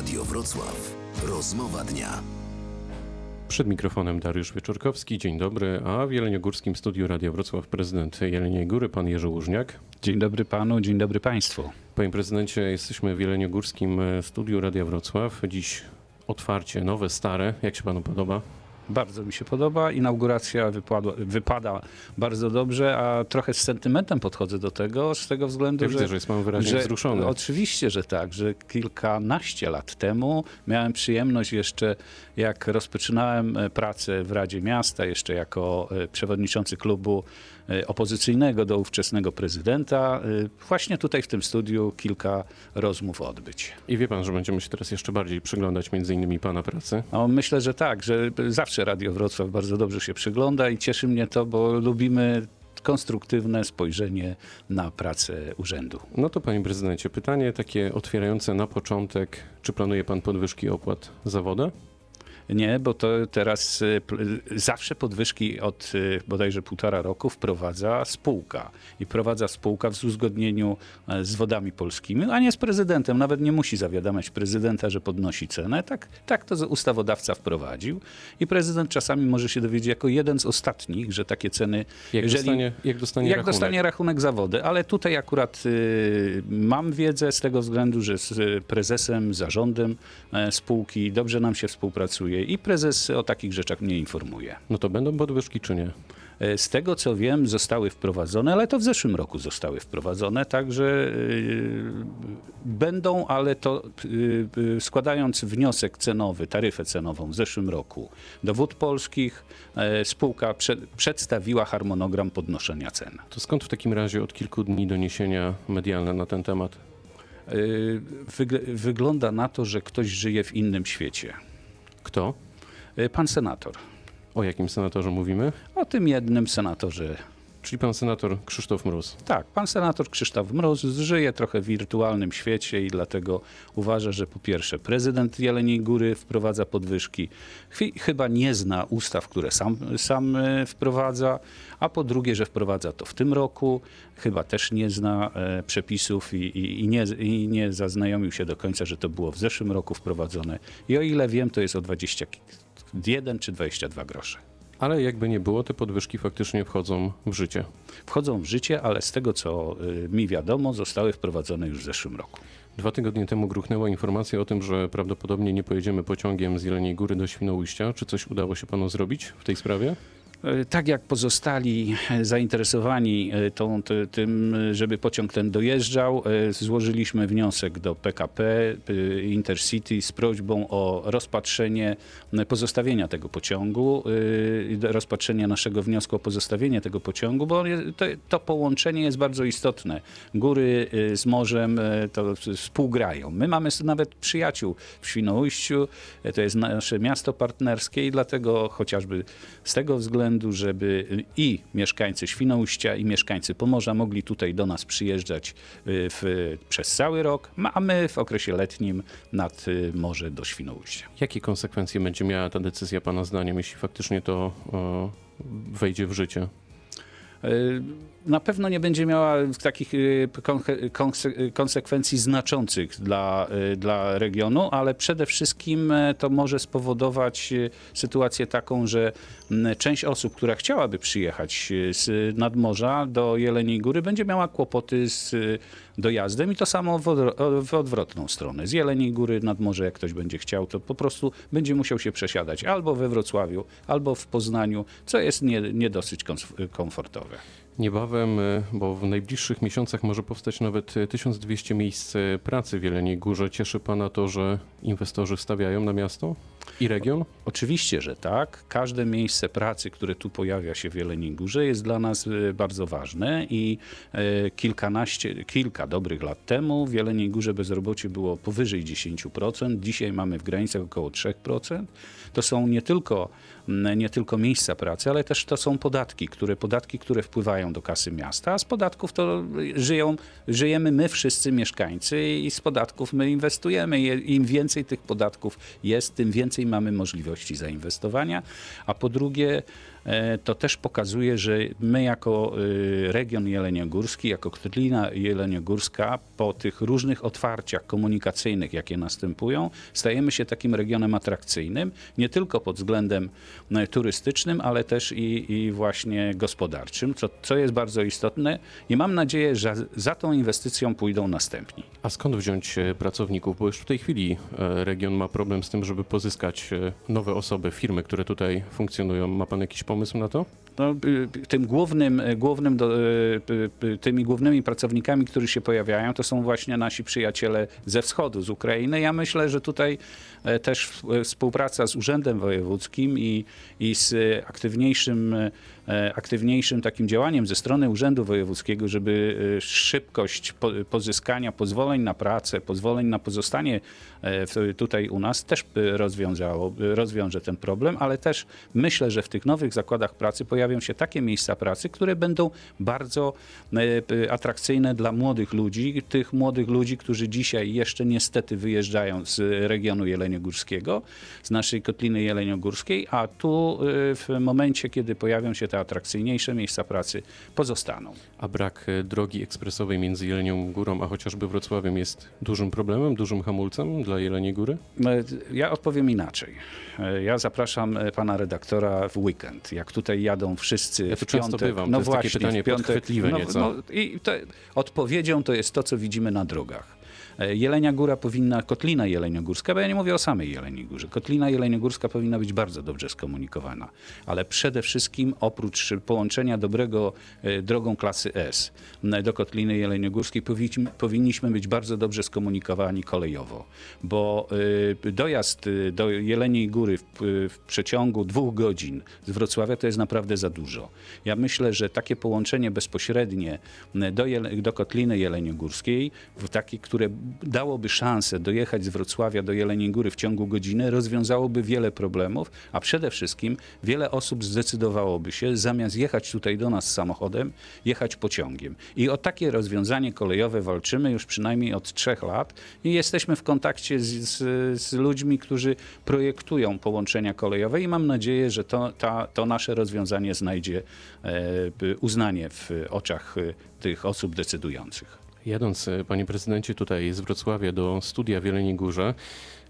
Radio Wrocław. Rozmowa dnia. Przed mikrofonem Dariusz Wieczorkowski, dzień dobry, a w Jeleniogórskim Studiu Radia Wrocław prezydent Jeleniej Góry, pan Jerzy Łużniak. Dzień dobry panu, dzień dobry państwu. Panie prezydencie, jesteśmy w Jeleniogórskim Studiu Radia Wrocław. Dziś otwarcie nowe, stare. Jak się panu podoba? Bardzo mi się podoba. Inauguracja wypadła, wypada bardzo dobrze, a trochę z sentymentem podchodzę do tego, z tego względu, Ja że... widzę, że jest pan wyraźnie wzruszony. Oczywiście, że tak, że kilkanaście lat temu miałem przyjemność jeszcze, jak rozpoczynałem e, pracę w Radzie Miasta, jeszcze jako e, przewodniczący klubu opozycyjnego do ówczesnego prezydenta, e, właśnie tutaj w tym studiu kilka rozmów odbyć. I wie pan, że będziemy się teraz jeszcze bardziej przyglądać między innymi pana pracy. No, myślę, że tak, że zawsze Radio Wrocław bardzo dobrze się przygląda i cieszy mnie to, bo lubimy konstruktywne spojrzenie na pracę urzędu. No to panie prezydencie, pytanie takie otwierające na początek. Czy planuje pan podwyżki opłat za wodę? Nie, bo to teraz y, pl- zawsze podwyżki od y, bodajże półtora roku wprowadza spółka. I wprowadza spółka w uzgodnieniu e, z wodami polskimi, a nie z prezydentem. Nawet nie musi zawiadamiać prezydenta, że podnosi cenę. Tak, tak to ustawodawca wprowadził. I prezydent czasami może się dowiedzieć jako jeden z ostatnich, że takie ceny... Jak dostanie, jak dostanie jak rachunek? dostanie rachunek za wodę, ale tutaj akurat y, mam wiedzę z tego względu, że z y, prezesem, zarządem e, spółki dobrze nam się współpracuje i prezes o takich rzeczach mnie informuje. No to będą podwyżki czy nie? E, Z tego co wiem, zostały wprowadzone, ale to w zeszłym roku zostały wprowadzone, także y, będą, ale to y, składając wniosek cenowy, taryfę cenową w zeszłym roku do wód polskich, e, spółka prze, przedstawiła harmonogram podnoszenia cen. To skąd w takim razie od kilku dni doniesienia medialne na ten temat? Wygl- wygląda na to, że ktoś żyje w innym świecie. Kto? Y, Pan senator. O jakim senatorze mówimy? O tym jednym senatorze. Czyli pan senator Krzysztof Mróz. Tak, pan senator Krzysztof Mróz żyje trochę w wirtualnym świecie i dlatego uważa, że po pierwsze prezydent Jeleniej Góry wprowadza podwyżki, chyba nie zna ustaw, które sam, sam e, wprowadza, a po drugie, że wprowadza to w tym roku, chyba też nie zna e, przepisów i, i, i, nie, i nie zaznajomił się do końca, że to było w zeszłym roku wprowadzone. I o ile wiem, to jest o 21 czy 22 grosze. Ale jakby nie było, te podwyżki faktycznie wchodzą w życie. Wchodzą w życie, ale z tego co y, mi wiadomo, zostały wprowadzone już w zeszłym roku. Dwa tygodnie temu gruchnęła informacja o tym, że prawdopodobnie nie pojedziemy pociągiem z Jeleniej Góry do Świnoujścia. Czy coś udało się panu zrobić w tej sprawie? E, Tak jak pozostali e, zainteresowani e, tą, ty- tym, żeby pociąg ten dojeżdżał, złożyliśmy wniosek do PKP Intercity z prośbą o rozpatrzenie pozostawienia tego pociągu, rozpatrzenie naszego wniosku o pozostawienie tego pociągu, bo to, połączenie jest bardzo istotne. Góry z morzem to współgrają. My mamy nawet przyjaciół w Świnoujściu, to jest nasze miasto partnerskie i dlatego chociażby z tego względu, żeby i mieszkańcy Świnoujścia i mieszkańcy Pomorza mogli tutaj do nas przyjeżdżać y, w, przez cały rok, a my w okresie letnim nad y, morze do Świnoujścia. Jakie konsekwencje będzie miała ta decyzja pana zdaniem, jeśli faktycznie to e, wejdzie w życie? Y, Na pewno nie będzie miała takich y, konse- konse- konsekwencji znaczących dla, y, dla regionu, ale przede wszystkim y, to może spowodować y, sytuację taką, że część osób, która chciałaby przyjechać z nadmorza do Jeleniej Góry, będzie miała kłopoty z dojazdem i to samo w, odwro- w odwrotną stronę. Z Jeleniej Góry nad morze, jak ktoś będzie chciał, to po prostu będzie musiał się przesiadać albo we Wrocławiu, albo w Poznaniu, co jest nie, nie dosyć komfortowe. Niebawem, e, bo w najbliższych miesiącach może powstać nawet e, 1200 miejsc e, pracy w Jeleniej Górze. Cieszy pana to, że inwestorzy stawiają na miasto i region? Oczywiście, że tak. Każde miejsce pracy, które tu pojawia się w Jeleniej Górze jest dla nas bardzo ważne i kilkanaście, kilka dobrych lat temu w Jeleniej Górze bezrobocie było powyżej 10%. Dzisiaj mamy w granicach około 3%. To są nie tylko, m, nie tylko miejsca pracy, ale też to są podatki, które, podatki, które wpływają do kasy miasta, a z podatków to żyją, żyjemy my wszyscy mieszkańcy i z podatków my inwestujemy. Im więcej tych podatków jest, tym więcej mamy możliwości zainwestowania. A po drugie, to też pokazuje, że my jako e, region jeleniogórski, jako Kotlina Jeleniogórska, po tych różnych otwarciach komunikacyjnych, jakie następują, stajemy się takim regionem atrakcyjnym, nie tylko pod względem e, turystycznym, ale też i, i właśnie gospodarczym, co, co jest bardzo istotne i mam nadzieję, że za tą inwestycją pójdą następni. A skąd wziąć e, pracowników? Bo już w tej chwili e, region ma problem z tym, żeby pozyskać e, nowe osoby, firmy, które tutaj funkcjonują. Ma pan jakiś pomysł na to? No, y, tym głównym, y, głównym do, y, y, y, tymi głównymi pracownikami, którzy się pojawiają, to są właśnie nasi przyjaciele ze wschodu, z Ukrainy. Ja myślę, że tutaj e, też e, współpraca z Urzędem Wojewódzkim i, i z e, aktywniejszym, aktywniejszym takim działaniem ze strony Urzędu Wojewódzkiego, żeby szybkość po, pozyskania pozwoleń na pracę, pozwoleń na pozostanie tutaj u nas też rozwiązało, rozwiąże ten problem, ale też myślę, że w tych nowych zakładach pracy pojawią się takie miejsca pracy, które będą bardzo e, atrakcyjne dla młodych ludzi, tych młodych ludzi, którzy dzisiaj jeszcze niestety wyjeżdżają z regionu jeleniogórskiego, z naszej kotliny jeleniogórskiej, a tu e, w momencie, kiedy pojawią się te atrakcyjniejsze miejsca pracy, pozostaną. A brak e, drogi ekspresowej między Jelenią Górą a chociażby Wrocławiem jest dużym problemem, dużym hamulcem dla Jeleniej Góry? Ja odpowiem inaczej. Ja zapraszam pana redaktora w weekend. Jak tutaj jadą wszyscy Ja tu w często piątek. bywam. To jest takie pytanie piątek. podchwytliwe nieco. I te, odpowiedzią to jest to, co widzimy na drogach. E, Jelenia Góra powinna, Kotlina Jeleniogórska, bo ja nie mówię o samej Jeleniej Górze. Kotlina Jeleniogórska powinna być bardzo dobrze skomunikowana, ale przede wszystkim oprócz połączenia dobrego e, drogą klasy S do Kotliny Jeleniogórskiej powinniśmy, być bardzo dobrze skomunikowani kolejowo, bo e, dojazd do Jeleniej Góry w, w przeciągu dwóch godzin z Wrocławia to jest naprawdę za dużo. Ja myślę, że takie połączenie bezpośrednie do, do Kotliny Jeleniogórskiej, w takie, które dałoby szansę dojechać z Wrocławia do Jeleniej Góry w ciągu godziny, rozwiązałoby wiele problemów, a przede wszystkim wiele osób zdecydowałoby się, zamiast jechać tutaj do nas samochodem, jechać pociągiem. I o takie rozwiązanie kolejowe walczymy już przynajmniej od trzech lat i jesteśmy w kontakcie z, z, z ludźmi, którzy projektują połączenia kolejowe i mam nadzieję, że to, ta, to nasze rozwiązanie znajdzie e, uznanie w oczach e, tych osób decydujących. Jadąc, e, panie prezydencie, tutaj z Wrocławia do studia w Jeleniej Górze,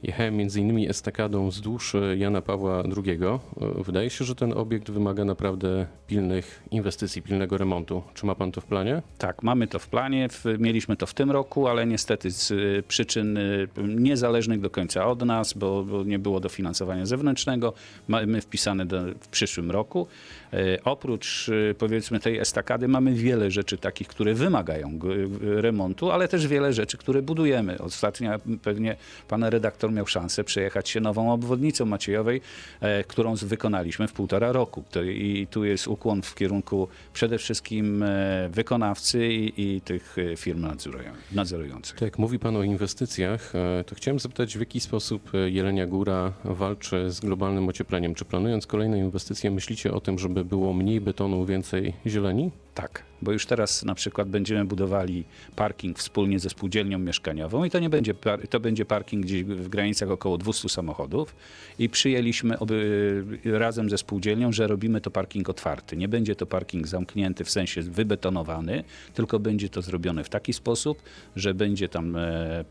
jechałem między innymi estakadą wzdłuż e, Jana Pawła II. E, Wydaje się, że ten obiekt wymaga naprawdę pilnych inwestycji, pilnego remontu. Czy ma pan to w planie? Tak, mamy to w planie. Mieliśmy to w tym roku, ale niestety z y, przyczyn y, niezależnych do końca od nas, bo, bo nie było dofinansowania zewnętrznego, mamy wpisane do, w przyszłym roku. E, oprócz powiedzmy tej estakady mamy wiele rzeczy takich, które wymagają remontu, ale też wiele rzeczy, które budujemy. Ostatnio pewnie pan redaktor miał szansę przejechać się nową obwodnicą Maciejowej, e, którą wykonaliśmy w półtora roku. I tu jest ukłon w kierunku przede wszystkim e, wykonawcy i, i tych e, firm nadzorują- nadzorujących. Tak, mówi Pan o inwestycjach, to chciałem zapytać, w jaki sposób Jelenia Góra walczy z globalnym ociepleniem? Czy planując kolejne inwestycje, myślicie o tym, żeby było mniej betonu, więcej zieleni? Tak, bo już teraz na przykład będziemy budowali parking wspólnie ze spółdzielnią mieszkaniową i to nie będzie, to będzie parking gdzieś w granicach około 200 samochodów i przyjęliśmy oby, razem ze spółdzielnią, że robimy to parking otwarty. Nie będzie to parking zamknięty w sensie wybetonowany, tylko będzie to zrobione w taki sposób, że będzie tam e,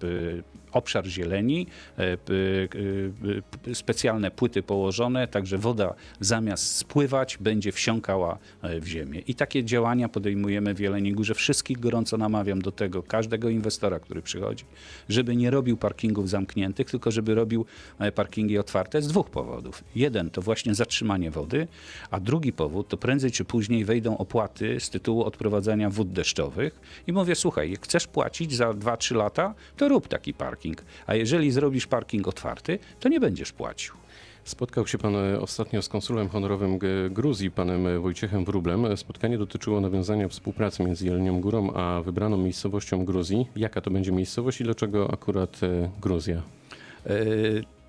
obszar zieleni, e, e, specjalne płyty położone, także woda zamiast spływać będzie wsiąkała w ziemię. I takie działania podejmujemy w Jeleniej Górze. Wszystkich gorąco namawiam do tego, każdego inwestora, który przychodzi, żeby nie robił parkingów zamkniętych, tylko żeby robił e, parkingi otwarte z dwóch powodów. Jeden to właśnie zatrzymanie wody, a drugi powód to prędzej czy później wejdą opłaty z tytułu odprowadzania wód deszczowych i mówię, słuchaj, jak chcesz płacić za 2-3 lata, to rób taki parking, a jeżeli zrobisz parking otwarty, to nie będziesz płacił. Spotkał się Pan e, ostatnio z konsulem honorowym Gruzji, panem e, Wojciechem Wróblem. E, Spotkanie dotyczyło nawiązania współpracy między Jelenią Górą a wybraną miejscowością Gruzji. Jaka to będzie miejscowość i dlaczego akurat Gruzja?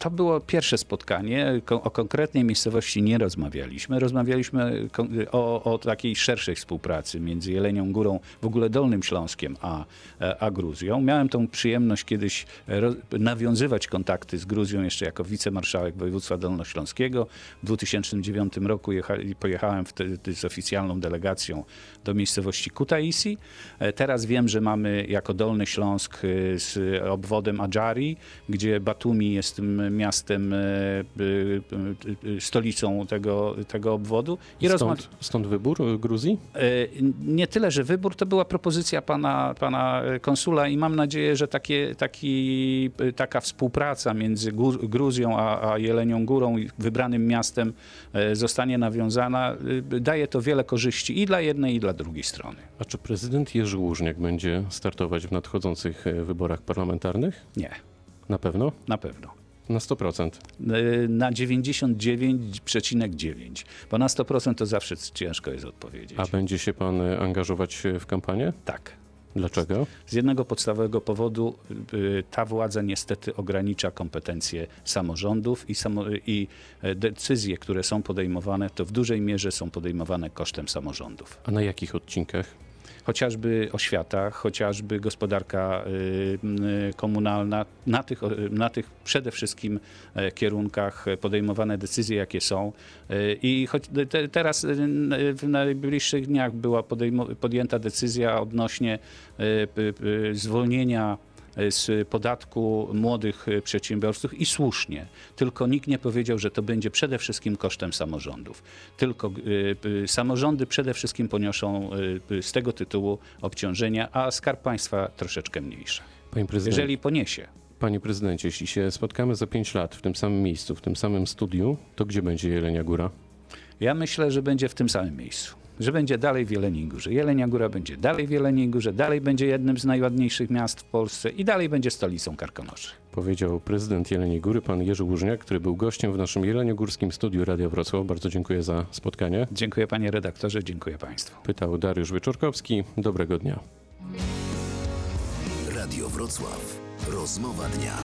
E, To było pierwsze spotkanie. O konkretnej miejscowości nie rozmawialiśmy. Rozmawialiśmy o, o takiej szerszej współpracy między Jelenią Górą, w ogóle Dolnym Śląskiem, a, a Gruzją. Miałem tą przyjemność kiedyś ro- nawiązywać kontakty z Gruzją jeszcze jako wicemarszałek województwa dolnośląskiego. W 2009 roku jecha- pojechałem wtedy z oficjalną delegacją do miejscowości Kutaisi. E, Teraz wiem, że mamy jako Dolny Śląsk e, z obwodem Adżari, gdzie Batumi jest tym miastem, e, e, e, stolicą tego, tego obwodu. I rozma- Stąd, stąd wybór Gruzji? Nie tyle, że wybór, to była propozycja pana, pana konsula i mam nadzieję, że takie, taki, taka współpraca między Gruzją a, a Jelenią Górą i wybranym miastem zostanie nawiązana. Daje to wiele korzyści i dla jednej, i dla drugiej strony. A czy prezydent Jerzy Łużniak będzie startować w nadchodzących wyborach parlamentarnych? Nie, Na pewno? na pewno. Na 100%. E, Na 99,9, bo na 100% to zawsze ciężko jest odpowiedzieć. A będzie się pan y, angażować y, w kampanię? Tak. Dlaczego? Z jednego podstawowego powodu y, ta władza niestety ogranicza kompetencje samorządów i, samo, i e, decyzje, które są podejmowane, to w dużej mierze są podejmowane kosztem samorządów. A na jakich odcinkach? Chociażby oświata, chociażby gospodarka y, y, komunalna, na tych, o- na tych przede wszystkim e, kierunkach podejmowane decyzje, jakie są. Y, I choć te, teraz y, w najbliższych dniach była podjęta decyzja odnośnie y, zwolnienia y, z podatku młodych y, przedsiębiorców i słusznie. Tylko nikt nie powiedział, że to będzie przede wszystkim kosztem samorządów. Tylko y, samorządy przede wszystkim poniosą z tego tytułu obciążenia, a skarb państwa troszeczkę mniejsze. Panie prezydencie, Jeżeli poniesie. panie prezydencie, jeśli się spotkamy za 5 lat w tym samym miejscu, w tym samym studiu, to gdzie będzie Jelenia Góra? Ja myślę, że będzie w tym samym miejscu. Że będzie dalej w Jeleniej Górze. Jelenia Góra będzie dalej w Jeleniej Górze, dalej będzie jednym z najładniejszych miast w Polsce i dalej będzie stolicą Karkonoszy. Powiedział prezydent Jeleniej Góry, pan Jerzy Łużniak, który był gościem w naszym jeleniogórskim studiu Radia Wrocław. Bardzo dziękuję za spotkanie. Dziękuję panie redaktorze, dziękuję państwu. Pytał Dariusz Wyczorkowski. Dobrego dnia. Radio Wrocław. Rozmowa dnia.